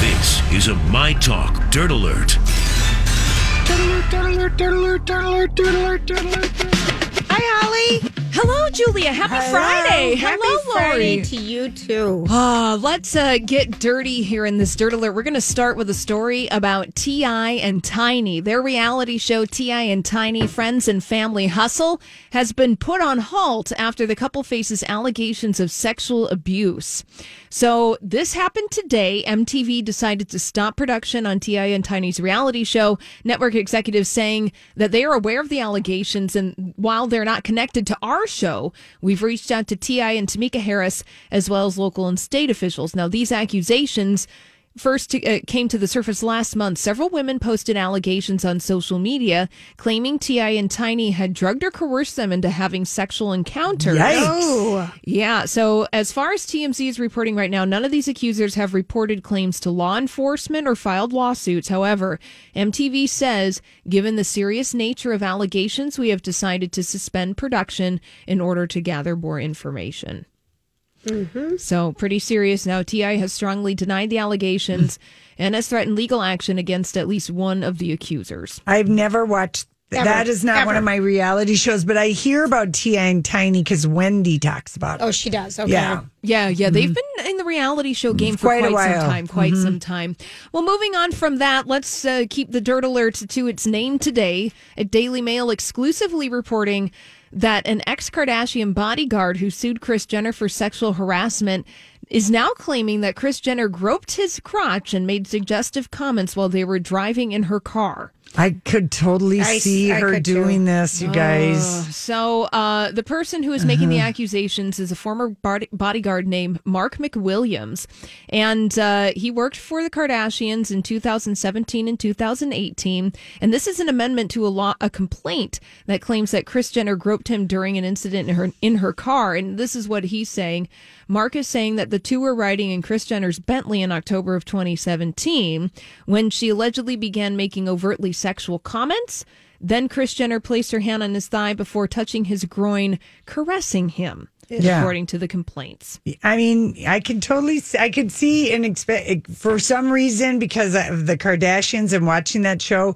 This is a My Talk Dirt Alert. Hi, Holly. Hello, Julia. Happy Hello. Friday. Happy Hello, Friday Lori. to you too. Uh, let's uh, get dirty here in this dirt alert. We're going to start with a story about T.I. and Tiny. Their reality show, T.I. and Tiny Friends and Family Hustle, has been put on halt after the couple faces allegations of sexual abuse. So this happened today. MTV decided to stop production on T.I. and Tiny's reality show. Network executives saying that they are aware of the allegations, and while they're not connected to our show, we've reached out to T.I. and Tameka Harris, as well as local and state officials. Now, these accusations first uh, came to the surface last month. Several women posted allegations on social media claiming T.I. and Tiny had drugged or coerced them into having sexual encounters. Oh, Yeah. So, as far as TMZ is reporting right now, none of these accusers have reported claims to law enforcement or filed lawsuits. However, MTV says, given the serious nature of allegations, we have decided to suspend production in order to gather more information. Mm-hmm. So, pretty serious now. TI has strongly denied the allegations and has threatened legal action against at least one of the accusers. I've never watched. Ever. that is not one of my reality shows, but I hear about Tia and Tiny because Wendy talks about oh, it. oh, she does. Okay. yeah. Yeah, yeah, they've mm-hmm. been in the reality show mm-hmm. game for Quite quite, a some time, quite some time. Well, moving on from that, let's uh, keep the dirt alert to its name today. A Daily Mail exclusively reporting that an ex Kardashian bodyguard who sued Kris Jenner for sexual harassment is now claiming that Kris Jenner groped his crotch and made suggestive comments while they were driving in her car. I could totally I- see I her could too. doing this, you guys. So, uh, the person who is making Uh-huh. the accusations is a former body- bodyguard named Mark McWilliams. And uh, he worked for the Kardashians in 2017 and 2018. And this is an amendment to a law, a complaint that claims that Kris Jenner groped him during an incident in her, in her car. And this is what he's saying. Mark is saying that the two were riding in Kris Jenner's Bentley in October of 2017 when she allegedly began making overtly sexual comments. Then Kris Jenner placed her hand on his thigh before touching his groin, caressing him, Yeah. according to the complaints. I mean, I can totally, see, I could see and expect for some reason because of the Kardashians and watching that show.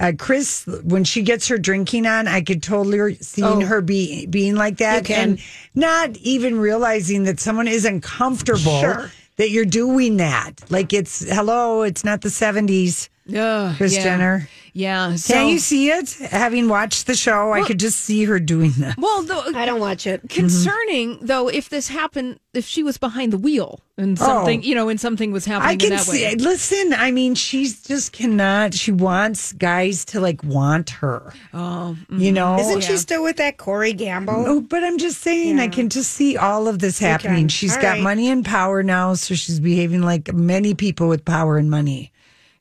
Uh, Kris, when she gets her drinking on, I could totally see Oh. her be being like that, and not even realizing that someone isn't comfortable Sure. that you're doing that. Like it's hello, it's not the seventies. Ugh, Kris yeah. Jenner. Yeah. So, Can you see it? Having watched the show, I could just see her doing that. well, though, I don't watch it. concerning though, if this happened, if she was behind the wheel and oh. something, Oh. you know, and something was happening I can in that see. way. Listen, I mean, she's just cannot. She wants guys to like want her. Oh, You mm-hmm. know, Isn't she still with that Corey Gamble? Oh, but I'm just saying, I can just see all of this happening. can. She's All got right. money and power now, so she's behaving like many people with power and money.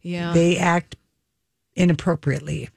yeah. They act inappropriately.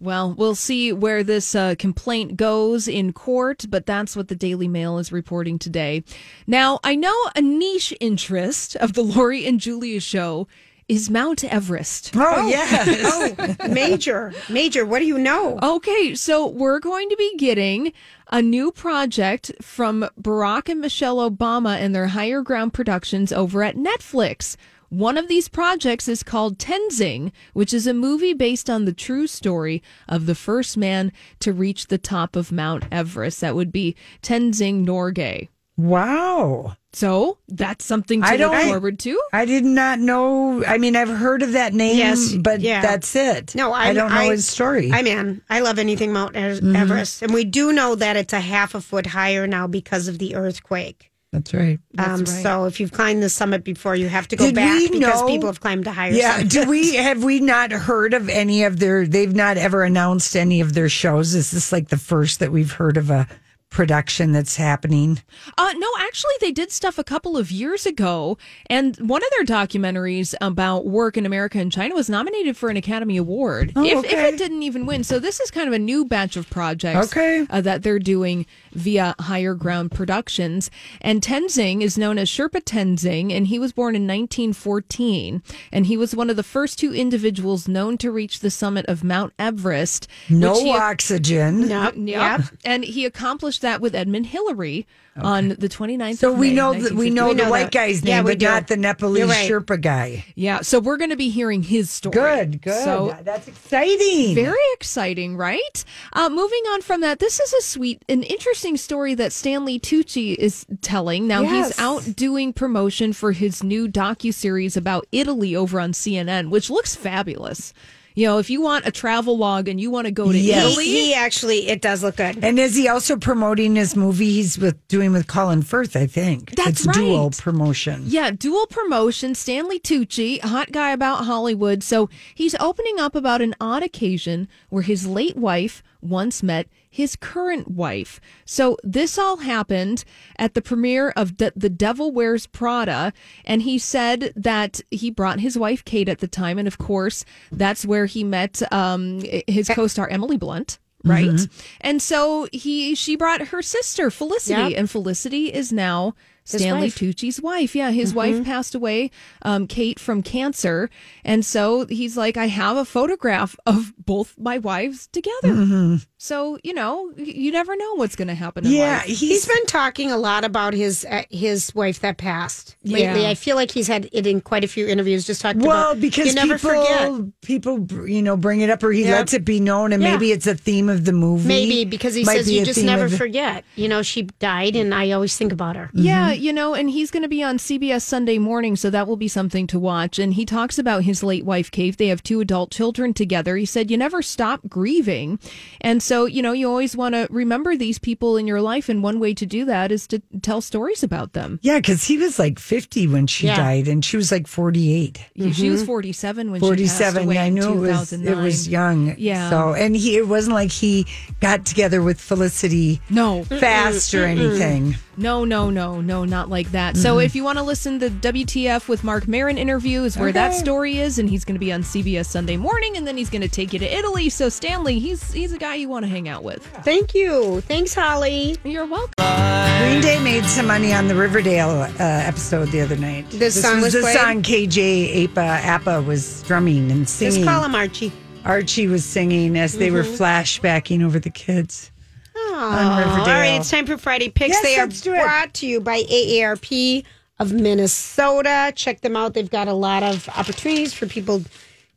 Well, we'll see where this uh, complaint goes in court, but that's what the Daily Mail is reporting today. Now, I know a niche interest of the Lori and Julia show is Mount Everest. Oh, yes. Oh, major, major. What do you know? Okay, so we're going to be getting a new project from Barack and Michelle Obama and their Higher Ground Productions over at Netflix. One of these projects is called Tenzing, which is a movie based on the true story of the first man to reach the top of Mount Everest. That would be Tenzing Norgay. Wow. So that's something to I look don't- forward to. I did not know. I mean, I've heard of that name, Yes, but yeah. that's it. No, I I'm- don't know I- his story. I'm in. I love anything Mount Mm-hmm. Everest, and we do know that it's a half a foot higher now because of the earthquake. That's right. Um, So if you've climbed the summit before, you have to go Did back because know- people have climbed a higher. Yeah. summit. Do we have we not heard of any of their? They've not ever announced any of their shows. Is this like the first that we've heard of a production that's happening? Uh, no, actually, they did stuff a couple of years ago, and one of their documentaries about work in America and China was nominated for an Academy Award. Oh, if, if it didn't even win, so this is kind of a new batch of projects Okay. uh, that they're doing via Higher Ground Productions. And Tenzing is known as Sherpa Tenzing, and he was born in 1914, and he was one of the first two individuals known to reach the summit of Mount Everest. No he- oxygen. Yep. Yep. And he accomplished that with Edmund Hillary on the 29th So we May, know that we know 1953. the know white that. guy's name, Yeah, we but do. not the Nepalese right. Sherpa guy. Yeah, so we're going to be hearing his story. Good, good. So that's exciting. very exciting, right? Uh, moving on from that, this is a sweet, an interesting story that Stanley Tucci is telling. Now Yes. he's out doing promotion for his new docu series about Italy over on CNN, which looks fabulous. You know, if you want a travel log and you want to go to Yes. Italy, He, he actually, it does look good. And is he also promoting his movie he's with doing with Colin Firth? I think That's it's dual promotion. Yeah, dual promotion. Stanley Tucci, hot guy about Hollywood. So he's opening up about an odd occasion where his late wife once met his current wife. So this all happened at the premiere of De- The Devil Wears Prada. And he said that he brought his wife Kate at the time. And of course, that's where he met um, his co star Emily Blunt. Right. And so he she brought her sister Felicity, Yep. and Felicity is now Stanley wife. Tucci's wife. Yeah, his wife passed away, um, Kate, from cancer. And so he's like, I have a photograph of both my wives together. So, you know, you never know what's going to happen in Yeah, life. he's, He's been talking a lot about his uh, his wife that passed lately. Yeah. I feel like he's had it in quite a few interviews. Just talked well about because you never people forget. people you know bring it up or he Yep. lets it be known, and Yeah. maybe it's a theme of the movie. Maybe because he Might says be you just never of the- forget. You know, she died, and I always think about her. Yeah, you know, and he's going to be on CBS Sunday morning, so that will be something to watch. And he talks about his late wife, Kate. They have two adult children together. He said, You never stop grieving. And so, you know, you always want to remember these people in your life. And one way to do that is to tell stories about them. Yeah, because he was like fifty when she Yeah. died, and she was like forty-eight. She was 47 when she passed 47 away yeah, i in knew it was it was young Yeah. so and he it wasn't like he got together with felicity No. fast or anything No, no, no, no, not like that. Mm-hmm. So if you want to listen to WTF with Marc Maron interview is where that story is, and he's going to be on CBS Sunday morning, and then he's going to take you to Italy. So Stanley, he's he's a guy you want to hang out with. Thank you. Thanks, Holly. You're welcome. green day made some money on the riverdale uh, episode the other night This song was the played? song kj apa appa was drumming and singing. Just singing call him Archie. archie was singing as they were Mm-hmm. flashbacking over the kids Oh, all right, it's time for Friday picks. Yes, they are let's do it. brought to you by AARP of Minnesota. Check them out. They've got a lot of opportunities for people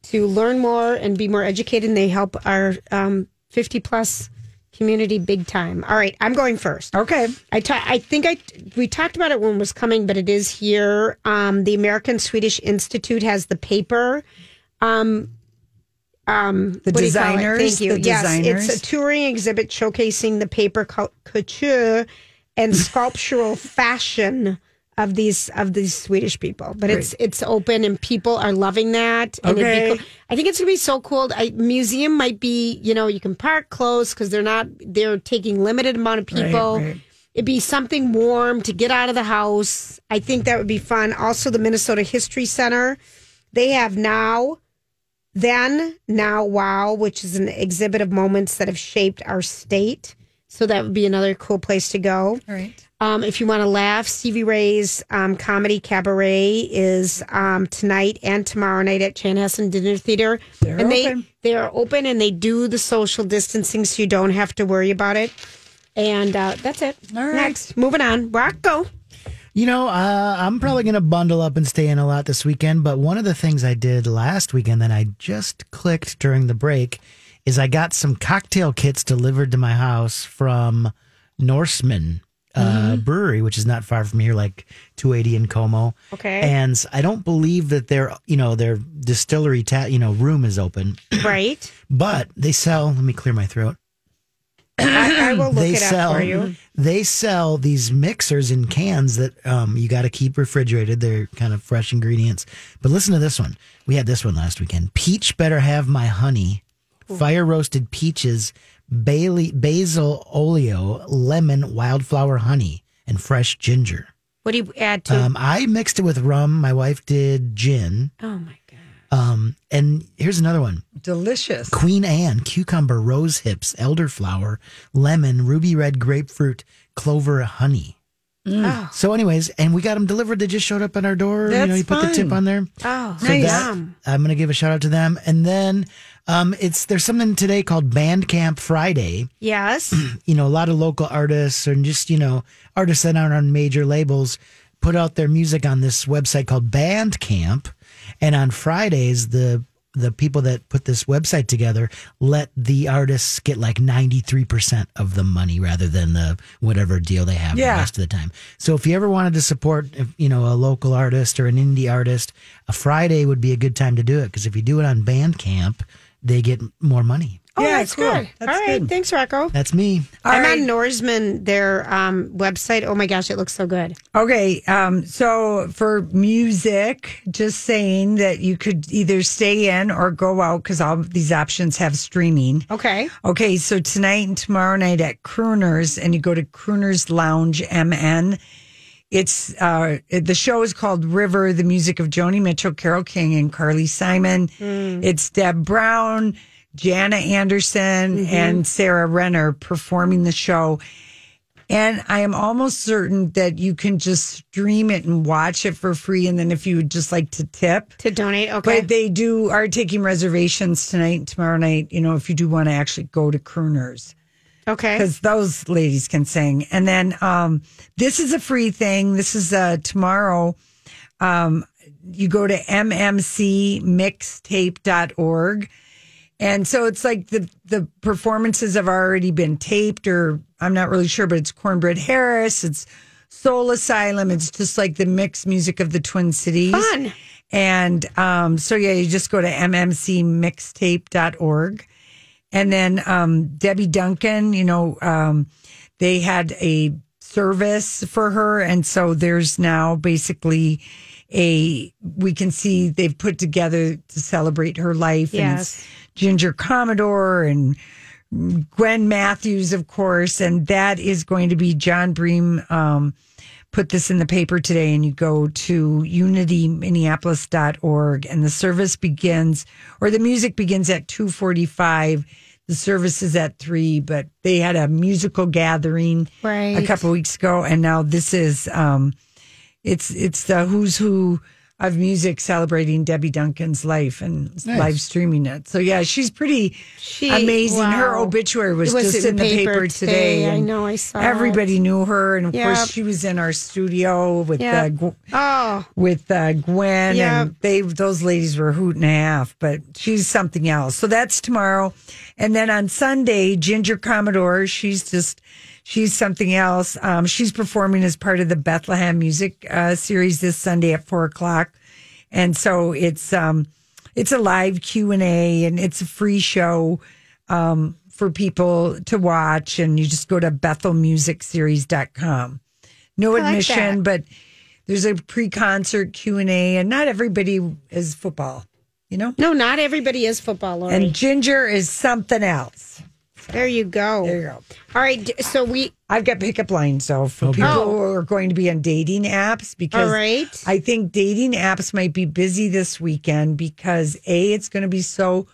to learn more and be more educated. And they help our um, 50 plus community big time. All right, I'm going first. okay I ta- I think I we talked about it when it was coming, but it is here. Um, the American Swedish Institute has the paper. Um, um, The what do you designers, Thank you. yes, designers. it's a touring exhibit showcasing the paper cou- couture and sculptural fashion of these of these Swedish people. But it's it's open and people are loving that. And it'd Okay. be cool. I think it's gonna be so cool. I, museum might be, you know, you can park close because they're not they're taking limited amount of people. right. It'd be something warm to get out of the house. I think that would be fun. Also, the Minnesota History Center, they have now, then, now, wow, which is an exhibit of moments that have shaped our state. So that would be another cool place to go. all right Um, if you want to laugh, Stevie Ray's um, comedy cabaret is um, tonight and tomorrow night at Chanhassen Dinner Theater. They're and they open. they are open and they do the social distancing, so you don't have to worry about it. And uh, that's it. All right. Next, moving on. Rock go. You know, uh, I'm probably going to bundle up and stay in a lot this weekend. But one of the things I did last weekend that I just clicked during the break is I got some cocktail kits delivered to my house from Norseman. Uh, brewery, which is not far from here, like 280 in Como. Okay. And I don't believe that their, you know, their distillery, ta- you know, room is open, Right. but they sell. Let me clear my throat. I, I will look they it sell up for you. they sell these mixers in cans that um, you got to keep refrigerated. They're kind of fresh ingredients. But listen to this one. We had this one last weekend. Peach better have my honey. Fire roasted peaches, Bailey basil oleo, lemon, wildflower honey, and fresh ginger. What do you add to? Um, I mixed it with rum. My wife did gin. oh my god. Um, and here's another one. Delicious. Queen Anne, cucumber, rose hips, elderflower, lemon, ruby red grapefruit, clover, honey. Oh. So, anyways, and we got them delivered. They just showed up at our door. you know, That's you put the tip on there. Oh, So Nice. that- I'm gonna give a shout out to them. And then um, it's there's something today called Bandcamp Friday. Yes. You know, a lot of local artists and just you know artists that aren't on major labels put out their music on this website called Bandcamp. And on Fridays, the the people that put this website together let the artists get like 93% of the money rather than the whatever deal they have Yeah. the rest of the time. So if you ever wanted to support, you know, a local artist or an indie artist, a Friday would be a good time to do it because if you do it on Bandcamp, they get more money. Oh, Yeah, that's cool. good. That's All right. good. Thanks, Rocco. That's me. All I'm right. on Norseman, their um, website. Oh my gosh, it looks so good. Okay, um, so for music, just saying that you could either stay in or go out because all of these options have streaming. Okay. Okay, so tonight and tomorrow night at Crooners, and you go to Crooners Lounge MN. It's uh, the show is called River, the music of Joni Mitchell, Carole King, and Carly Simon. It's Deb Brown, Jana Anderson, and Sarah Renner performing the show. And I am almost certain that you can just stream it and watch it for free. And then if you would just like to tip, To donate. Okay. but they do are taking reservations tonight and tomorrow night. You know, if you do want to actually go to Crooners okay. because those ladies can sing. And then um, this is a free thing. This is uh, tomorrow. Um, you go to mmcmixtape.org. And so it's like the the performances have already been taped, or I'm not really sure, but it's Cornbread Harris, it's Soul Asylum, it's just like the mixed music of the Twin Cities. Fun. And um, so yeah, you just go to mmcmixtape.org. And then um, Debbie Duncan, you know, um, they had a service for her. And so there's now basically a, we can see they've put together to celebrate her life. And Yes. it's Ginger Commodore and Gwen Matthews, of course. And that is going to be Jon Bream. Um, put this in the paper today and you go to unityminneapolis.org and the service begins or the music begins at 245 the service is at 3 but they had a musical gathering Right. a couple weeks ago and now this is um it's it's the who's who of music celebrating Debbie Duncan's life and live streaming it. So yeah, she's pretty She- amazing. Her obituary was, was just in in the the paper paper, today. today. I know, I saw Everybody knew her, and of Yep. course she was in our studio with Yeah. uh, Gw- Oh, with uh, Gwen, Yep. and they those ladies were a hoot and a half. But she's something else. So that's tomorrow, and then on Sunday, Ginger Commodore. She's just she's something else. Um, she's performing as part of the Bethlehem Music uh, Series this Sunday at four o'clock, and so it's um, it's a live Q and A, and it's a free show. Um, for people to watch, and you just go to BethelMusicSeries.com. No like admission, that. but there's a pre-concert Q and A, and not everybody is football, you know. no, not everybody is football, Lori. And Ginger is something else. There you go. There you go. All right. So we, I've got pickup lines though for people Oh. who are going to be on dating apps because all right. I think dating apps might be busy this weekend because a it's going to be so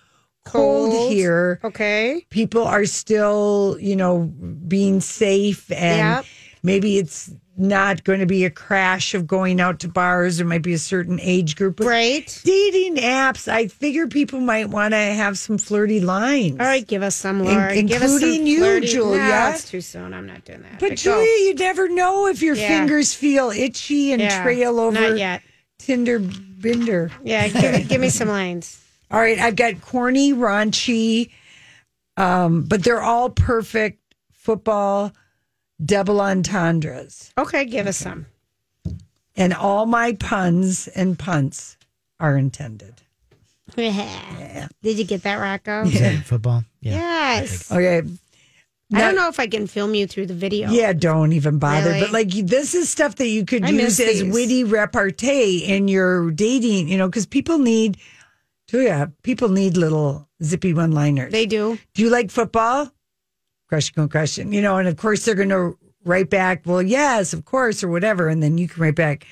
cold, Cold. here. Okay. People are still, you know, being safe and Yep. maybe it's not going to be a crash of going out to bars. There might be a certain age group. But Right. dating apps, I figure people might want to have some flirty lines. All right. Give us some, In- Lori. give us some including you, flirty- Julia. No, it's too soon. I'm not doing that. But go. Julia, you never know if your Yeah. fingers feel itchy and Yeah, trail over Not yet. Tinder binder. Yeah. Give, me- give me some lines. All right, I've got corny, raunchy, um, but they're all perfect football double entendres. Okay, give us some. And all my puns and punts are intended. Did you get that, Rocco? Is that football? Yeah. Yes. Okay. I don't Now- know if I can film you through the video. Yeah, don't even bother. Really? But like this is stuff that you could I use miss as these. witty repartee in your dating, you know, because people need, oh yeah, people need little zippy one liners. They do. Do you like football? Question, question. You know, and of course they're going to write back, well, yes, of course, or whatever. And then you can write back,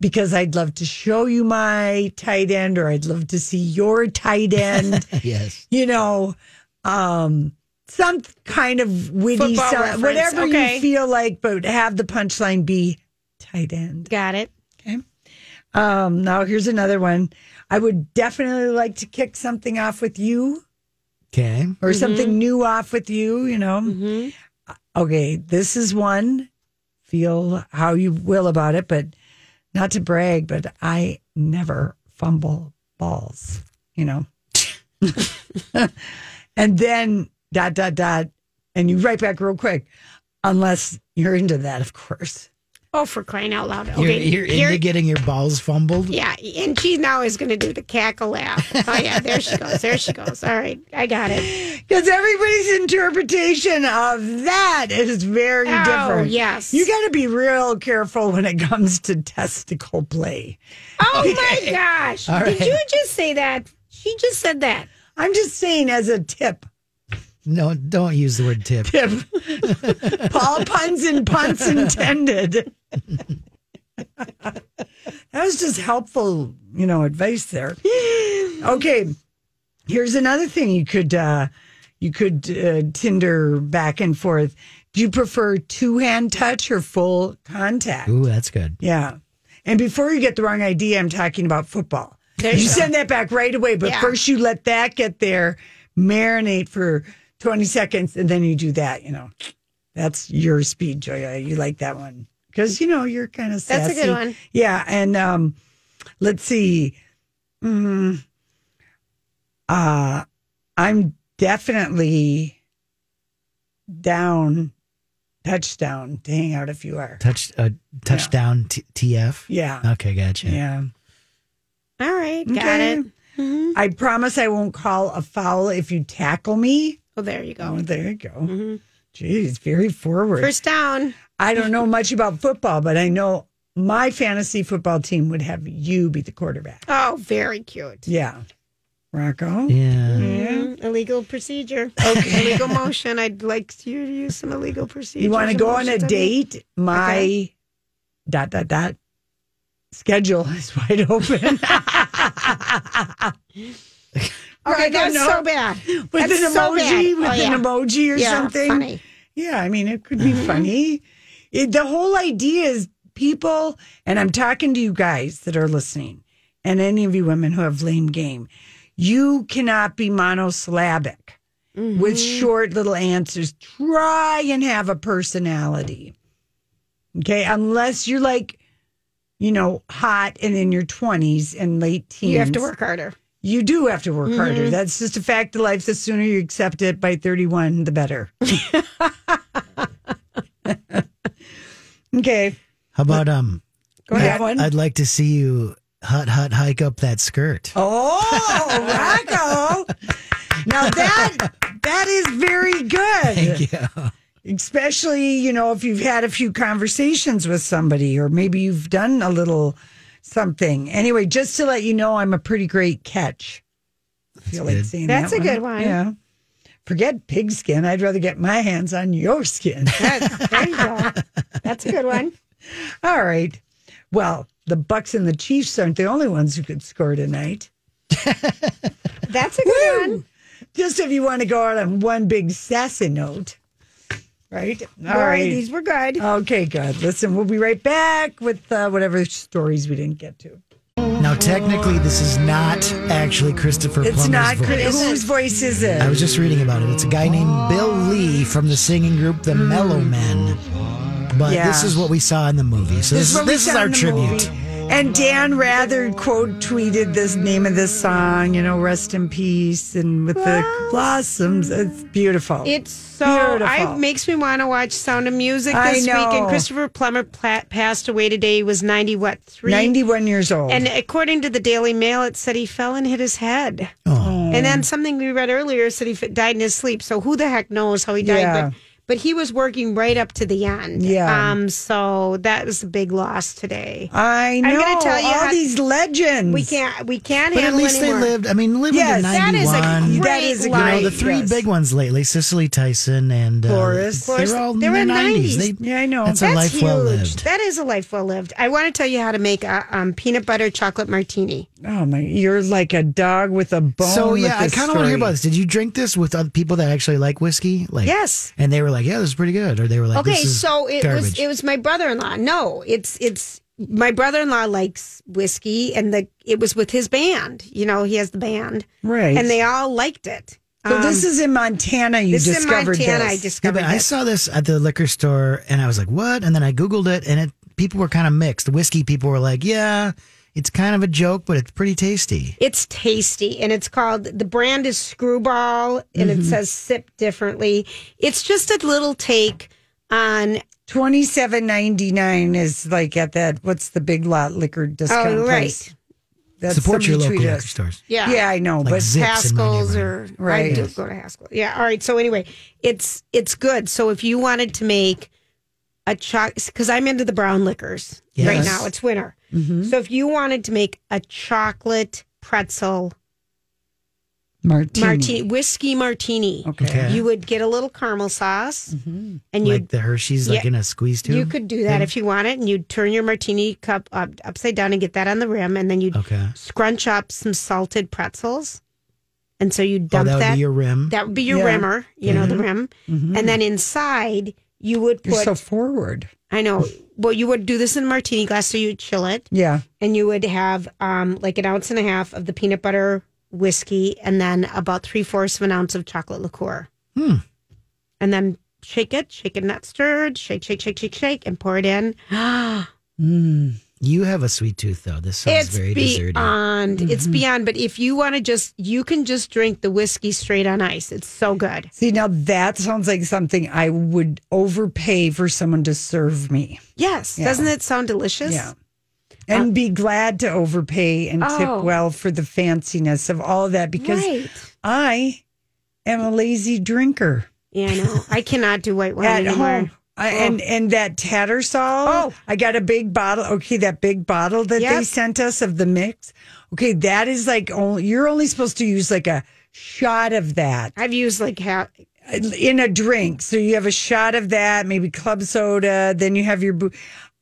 because I'd love to show you my tight end, or I'd love to see your tight end. Yes. you know, um, some kind of witty, Football so- reference, whatever okay. you feel like, but have the punchline be tight end. Got it. Okay. Um, now here's another one. I would definitely like to kick something off with you Okay. or mm-hmm. something new off with you, you know. Mm-hmm. Okay, this is one. Feel how you will about it, but not to brag, but I never fumble balls, you know. and then dot dot dot, and you write back real quick, unless you're into that, of course. Oh, for crying out loud. You're, Okay. you're into getting your balls fumbled. yeah, and she now is going to do the cackle laugh. Oh, yeah, there she goes. There she goes. All right, I got it. Because everybody's interpretation of that is very Oh, different. yes. You got to be real careful when it comes to testicle play. Oh, my gosh. Did you just say that? She just said that. I'm just saying as a tip. No, don't use the word tip. Tip. Paul puns and punts intended. that was just helpful, you know, advice there. Okay. Here's another thing you could uh you could uh, Tinder back and forth. Do you prefer two hand touch or full contact? Ooh, that's good. Yeah. And before you get the wrong idea, I'm talking about football. There you you send that back right away, but Yeah. first you let that get there, marinate for 20 seconds, and then you do that, you know. That's your speed, Joya. You like that one. Because, you know, you're kind of sassy. That's a good one. Yeah. And um, let's see. Mm, uh, I'm definitely down, touchdown to hang out if you are. Touch uh, touchdown t- TF. Yeah. Okay, gotcha. Yeah. All right, got Okay. it. I promise I won't call a foul if you tackle me. Oh, there you Oh, go. there you go. Jeez, very forward. First down. I don't know much about football, but I know my fantasy football team would have you be the quarterback. Oh, very cute. Yeah. Rocco? Yeah. Mm, illegal procedure. Okay. illegal motion. I'd like you to use some illegal procedure. You want to go on a date? My Okay. dot, dot, dot schedule is wide open. Okay, that's so bad. With That's an so emoji, bad. with Oh, yeah. an emoji or Yeah, something. funny. Yeah, I mean, it could be mm-hmm. funny. It, the whole idea is people, and I'm talking to you guys that are listening, and any of you women who have lame game, you cannot be monosyllabic with mm-hmm. short little answers. Try and have a personality. Okay, unless you're like, you know, hot and in your 20s and late teens. You have to work harder. You do have to work Mm-hmm. harder. That's just a fact of life. The sooner you accept it by 31, the better. okay. How about um? Go ahead. One. I'd like to see you hut hut hike up that skirt. Oh, Rocco. now that that is very good. Yeah. Especially, you know, if you've had a few conversations with somebody or maybe you've done a little something. Anyway, just to let you know, I'm a pretty great catch. I feel like good. saying That's that a good one. Yeah. Forget pig skin. I'd rather get my hands on your skin. That- there you go. That's a good one. All right. Well, the Bucks and the Chiefs aren't the only ones who could score tonight. That's a good one. Just if you want to go out on one big sassy note. Right? All right, these were good. Okay, good. Listen, we'll be right back with uh, whatever stories we didn't get to. Now, technically, this is not actually Christopher It's Plummer's not voice. Chris- whose voice is it? I was just reading about it. It's a guy named Bill Lee from the singing group The Mellomen. But Yeah. this is what we saw in the movie. So this, what is we this is our tribute. movie. And Dan Rather quote tweeted this name of this song, you know, rest in peace and with the blossoms. It's beautiful. It's so Beautiful. I makes me want to watch Sound of Music this week. And. Christopher Plummer pla- passed away today. He was ninety what three? 91 years old. And according to the Daily Mail, it said he fell and hit his head. Oh. And then something we read earlier said he died in his sleep. So who the heck knows how he died? Yeah. But but he was working right up to the end. Yeah. Um. So that was a big loss today. I know. I'm gonna tell you all how- these legends. We can't. We can't But at handle least they lived. I mean, living Yes, to that That is a great That is a you know, life. the three Yes. big ones lately, Cicely Tyson and uh, Cloris. They Cloris, were all they in were their in 90s. 90s. They, Yeah, I know. That's a life huge. well lived. That is a life well lived. I want to tell you how to make a um, peanut butter chocolate martini. Oh my! You're like a dog with a bone. So with yeah, I kind of want to hear about this. Did you drink this with other people that actually like whiskey? Like Yes. and they were like, "Yeah, this is pretty good," or they were like, Okay, this is so it garbage. was it was my brother in law. No, it's it's my brother in law likes whiskey, and the it was with his band. You know, he has the band, Right. And they all liked it. So this um, is in Montana. You this is in discovered Montana. I this. Yeah, discovered. but I saw this at the liquor store and I was like, "What?" And then I googled it, and it people were kind of mixed. The whiskey people were like, "Yeah, it's kind of a joke, but it's pretty tasty." It's tasty, and it's called the brand is Screwball, and Mm-hmm. it says sip differently. It's just a little take on Twenty seven ninety nine is like at that. What's the big lot liquor discount Oh, place? That's Support your local liquor stores. yeah, Yeah, I know, Like but Zips in my Haskell's or Right. I do go to Haskell. Yeah. All right. So anyway, it's it's good. So if you wanted to make a choc, because I'm into the brown liquors right now. It's winter. Mm-hmm. So if you wanted to make a chocolate pretzel martini. martini, whiskey martini, Okay. Okay. you would get a little caramel sauce, and you like the Hershey's, like in a squeeze tube. you could do that if you want it, and you'd turn your martini cup up, upside down and get that on the rim, and then you'd Okay. scrunch up some salted pretzels, and so you Oh, dump that That would be your rim. That would be your Yeah. rimmer, you know, the rim. And then inside, you would You're put, so forward. I know, well, you would do this in a martini glass. So you'd chill it Yeah. and you would have um, like an ounce and a half of the peanut butter whiskey and then about three fourths of an ounce of chocolate liqueur. Hmm. And then shake it, shake it not stirred, shake, shake, shake, shake, shake, and pour it in. You have a sweet tooth, though. This sounds it's very deserty. beyond. It's mm-hmm. beyond. But if you want to just, you can just drink the whiskey straight on ice. It's so good. See, now that sounds like something I would overpay for someone to serve me. Yes. Yeah. Doesn't it sound delicious? Yeah. And uh, be glad to overpay and Oh. tip well for the fanciness of all of that because Right. I am a lazy drinker Yeah, I know. I cannot do white wine at anymore. home. I, and and that Tattersall, Oh. I got a big bottle. Okay, that big bottle that they sent us of the mix. Okay, that is like only you're only supposed to use like a shot of that I've used like half. in a drink. So you have a shot of that, maybe club soda, then you have your boo.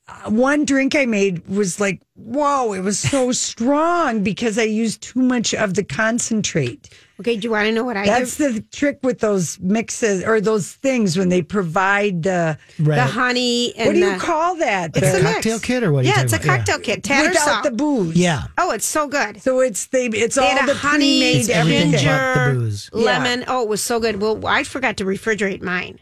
Uh, one drink I made was like, whoa, it was so strong because I used too much of the concentrate. Okay, do you want to know what I That's do? the trick with those mixes or those things when they provide the, right. The honey and what do the, you call that? It's The- a mix. cocktail kit or what are you Yeah, it's a talking about? cocktail kit. Tattersall. without the booze. yeah. oh, it's so good. So it's they it's They all the honey, pre-made It's everything everything. but the ginger, booze. lemon. Oh, it was so good. Well, I forgot to refrigerate mine.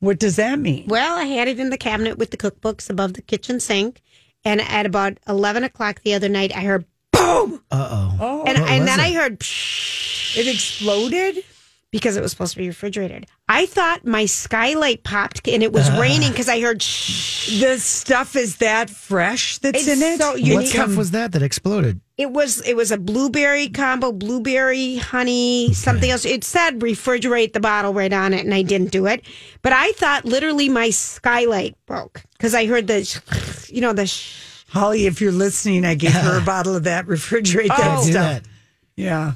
What does that mean? Well, I had it in the cabinet with the cookbooks above the kitchen sink, and at about eleven o'clock the other night, I heard boom, Uh oh. Oh, and, and then it? I heard psh, it exploded. because it was supposed to be refrigerated. I thought my skylight popped, and it was raining because I heard shh. The stuff is that fresh that's It's in it. so unique. What stuff was that that exploded? It was it was a blueberry combo, blueberry honey, something else. It said refrigerate the bottle right on it, and I didn't do it. But I thought literally my skylight broke because I heard the, sh- you know, the. Sh- Holly, if you're listening, I gave her a bottle of that. Refrigerate that Oh. Stuff. that. Yeah.